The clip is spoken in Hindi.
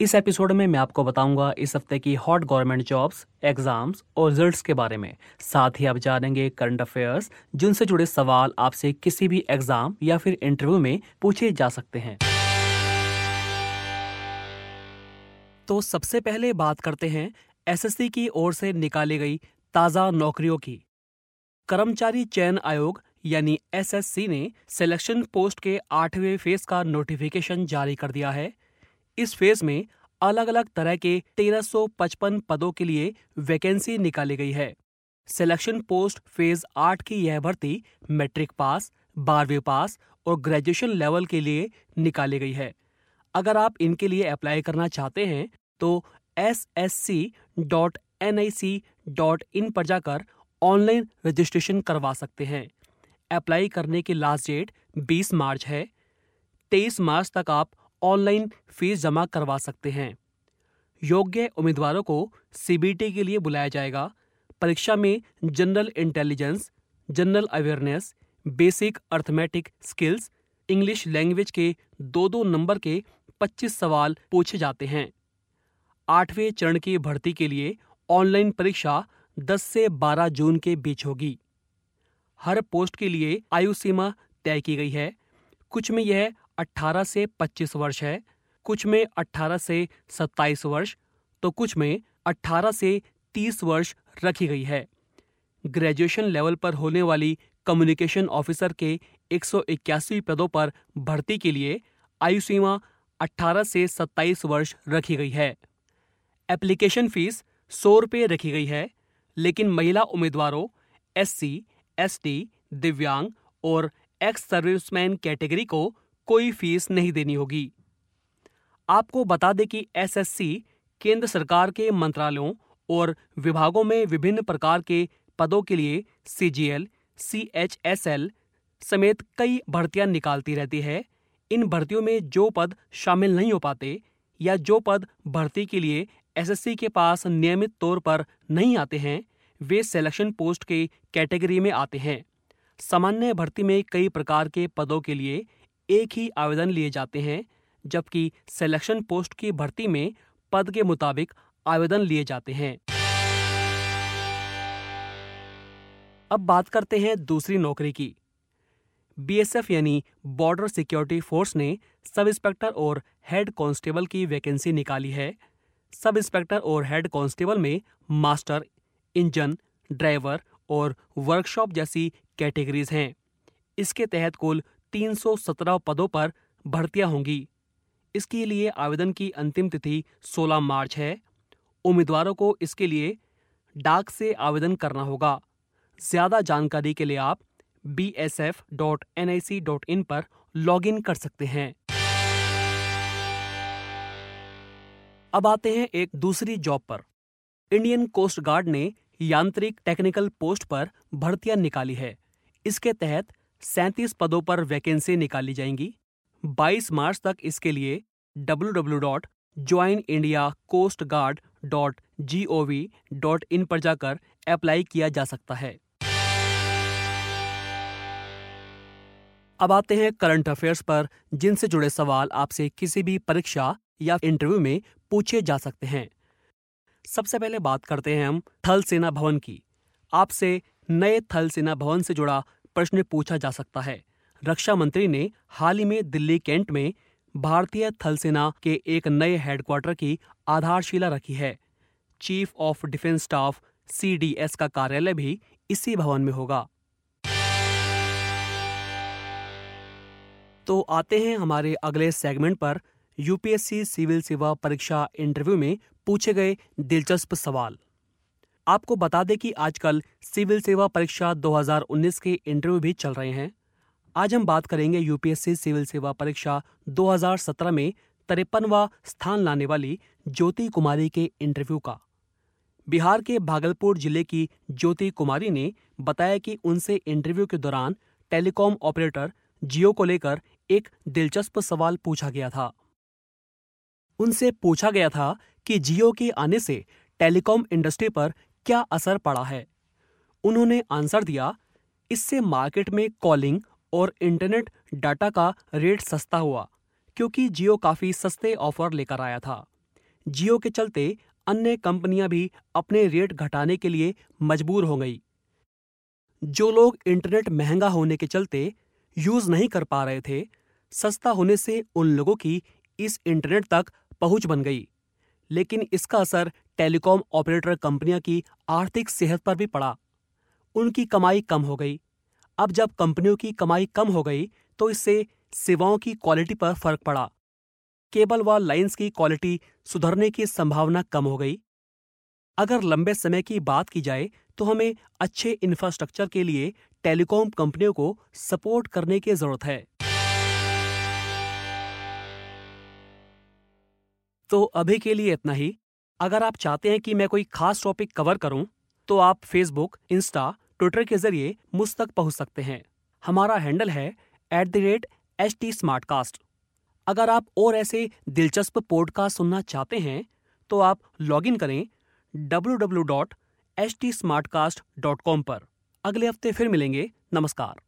इस एपिसोड में मैं आपको बताऊँगा इस हफ़्ते की हॉट गवर्नमेंट जॉब्स, एग्ज़ाम्स और रिजल्ट्स के बारे में। साथ ही आप जानेंगे करंट अफेयर्स, जिनसे जुड़े सवाल आपसे किसी भी एग्ज़ाम या फिर इंटरव्यू में पूछे जा सकते हैं। तो सबसे पहले बात करते हैं एसएससी की ओर से निकाली गई ताज़ा नौकरियों की। कर्मचारी चयन आयोग यानी एसएससी ने सिलेक्शन पोस्ट के आठवें फ़ेज़ का नोटिफिकेशन जारी कर दिया है। इस फ़ेज़ में अलग अलग तरह के 1355 पदों के लिए वैकेंसी निकाली गई है। सिलेक्शन पोस्ट फ़ेज़ आठ की यह भर्ती मैट्रिक पास, बारहवीं पास और ग्रेजुएशन लेवल के लिए निकाली गई है। अगर आप इनके लिए अप्लाई करना चाहते हैं तो S S C dot N I C dot in पर जाकर ऑनलाइन रजिस्ट्रेशन करवा सकते हैं। अप्लाई करने की लास्ट डेट 20 मार्च है। 23 मार्च तक आप ऑनलाइन फ़ीस जमा करवा सकते हैं। योग्य उम्मीदवारों को सीबीटी के लिए बुलाया जाएगा। परीक्षा में general intelligence, general awareness, basic arithmetic skills, English language के दो दो नंबर के 25 सवाल पूछे जाते हैं। आठवें चरण की भर्ती के लिए ऑनलाइन परीक्षा 10 से 12 जून के बीच होगी। हर पोस्ट के लिए आयु सीमा तय की गई है। कुछ में यह 18 से 25 वर्ष है, कुछ में 18 से 27 वर्ष तो कुछ में 18 से 30 वर्ष रखी गई है। ग्रेजुएशन लेवल पर होने वाली कम्युनिकेशन ऑफिसर के एक पदों पर भर्ती के लिए आयु सीमा 18 से 27 वर्ष रखी गई है। एप्लीकेशन फ़ीस सौ रुपये रखी गई है, लेकिन महिला उम्मीदवारों एस सी एस टी दिव्यांग और एक्स सर्विसमैन कैटेगरी को कोई फ़ीस नहीं देनी होगी। आपको बता दें कि एसएससी केंद्र सरकार के मंत्रालयों और विभागों में विभिन्न प्रकार के पदों के लिए सीजीएल, सीएचएसएल समेत कई भर्तियाँ निकालती रहती है। इन भर्तियों में जो पद शामिल नहीं हो पाते या जो पद भर्ती के लिए एसएससी के पास नियमित तौर पर नहीं आते हैं, वे सिलेक्शन पोस्ट के कैटेगरी में आते हैं। सामान्य भर्ती में कई प्रकार के पदों के लिए एक ही आवेदन लिए जाते हैं, जबकि सिलेक्शन पोस्ट की भर्ती में पद के मुताबिक आवेदन लिए जाते हैं। अब बात करते हैं दूसरी नौकरी की। बीएसएफ यानी बॉर्डर सिक्योरिटी फोर्स ने सब इंस्पेक्टर और हेड कांस्टेबल की वैकेंसी निकाली है। सब इंस्पेक्टर और हेड कांस्टेबल में मास्टर इंजन ड्राइवर और वर्कशॉप जैसी कैटेगरीज हैं। इसके तहत कुल 317 पदों पर भर्तियाँ होंगी। इसके लिए आवेदन की अंतिम तिथि 16 मार्च है। उम्मीदवारों को इसके लिए डाक से आवेदन करना होगा। ज़्यादा जानकारी के लिए आप B S F dot N I C dot in पर लॉग इन कर सकते हैं। अब आते हैं एक दूसरी जॉब पर। इंडियन कोस्ट गार्ड ने यांत्रिक टेक्निकल पोस्ट पर भर्तियाँ निकाली है। इसके तहत सैंतीस पदों पर वैकेंसी निकाली जाएँगी। 22 मार्च तक इसके लिए www.joinindiacoastguard.gov.in पर जाकर अप्लाई किया जा सकता है। अब आते हैं करंट अफेयर्स पर, जिनसे जुड़े सवाल आपसे किसी भी परीक्षा या इंटरव्यू में पूछे जा सकते हैं। सबसे पहले बात करते हैं हम थल सेना भवन की। आपसे नए थल सेना भवन से जुड़ा प्रश्न पूछा जा सकता है। रक्षा मंत्री ने हाल ही में दिल्ली कैंट में भारतीय थल सेना के एक नए हेडक्वार्टर की आधारशिला रखी है। Chief of defence staff CDS का कार्यालय भी इसी भवन में होगा। तो आते हैं हमारे अगले सेगमेंट पर। यूपीएससी सिविल सेवा परीक्षा इंटरव्यू में पूछे गए दिलचस्प सवाल। आपको बता दें कि आजकल सिविल सेवा परीक्षा 2019 के इंटरव्यू भी चल रहे हैं। आज हम बात करेंगे यूपीएससी सिविल सेवा परीक्षा 2017 में तिरपनवा स्थान लाने वाली ज्योति कुमारी के इंटरव्यू का। बिहार के भागलपुर ज़िले की ज्योति कुमारी ने बताया कि उनसे इंटरव्यू के दौरान टेलीकॉम ऑपरेटर जियो को लेकर एक दिलचस्प सवाल पूछा गया था। उनसे पूछा गया था कि जियो के आने से टेलीकॉम इंडस्ट्री पर क्या असर पड़ा है? उन्होंने आंसर दिया, इससे मार्केट में कॉलिंग और इंटरनेट डाटा का रेट सस्ता हुआ, क्योंकि जियो काफ़ी सस्ते ऑफ़र लेकर आया था। जियो के चलते अन्य कंपनियाँ भी अपने रेट घटाने के लिए मजबूर हो गई। जो लोग इंटरनेट महँगा होने के चलते यूज़ नहीं कर पा रहे थे, सस्ता होने से उन लोगों की इस इंटरनेट तक पहुँच बन गई। लेकिन इसका असर टेलीकॉम ऑपरेटर कंपनियाँ की आर्थिक सेहत पर भी पड़ा। उनकी कमाई कम हो गई। अब जब कंपनियों की कमाई कम हो गई तो इससे सेवाओं की क्वालिटी पर फ़र्क पड़ा। केबल व लाइंस की क्वालिटी सुधरने की संभावना कम हो गई। अगर लंबे समय की बात की जाए तो हमें अच्छे इंफ्रास्ट्रक्चर के लिए टेलीकॉम कंपनियों को सपोर्ट करने की ज़रूरत है। तो अभी के लिए इतना ही। अगर आप चाहते हैं कि मैं कोई खास टॉपिक कवर करूँ तो आप फेसबुक इंस्टा ट्विटर के ज़रिए मुझ तक पहुँच सकते हैं। हमारा हैंडल है at the rate H T अगर आप और ऐसे दिलचस्प पॉडकास्ट सुनना चाहते हैं तो आप लॉग इन करें www.htsmartcast.com पर। अगले हफ़्ते फिर मिलेंगे। नमस्कार।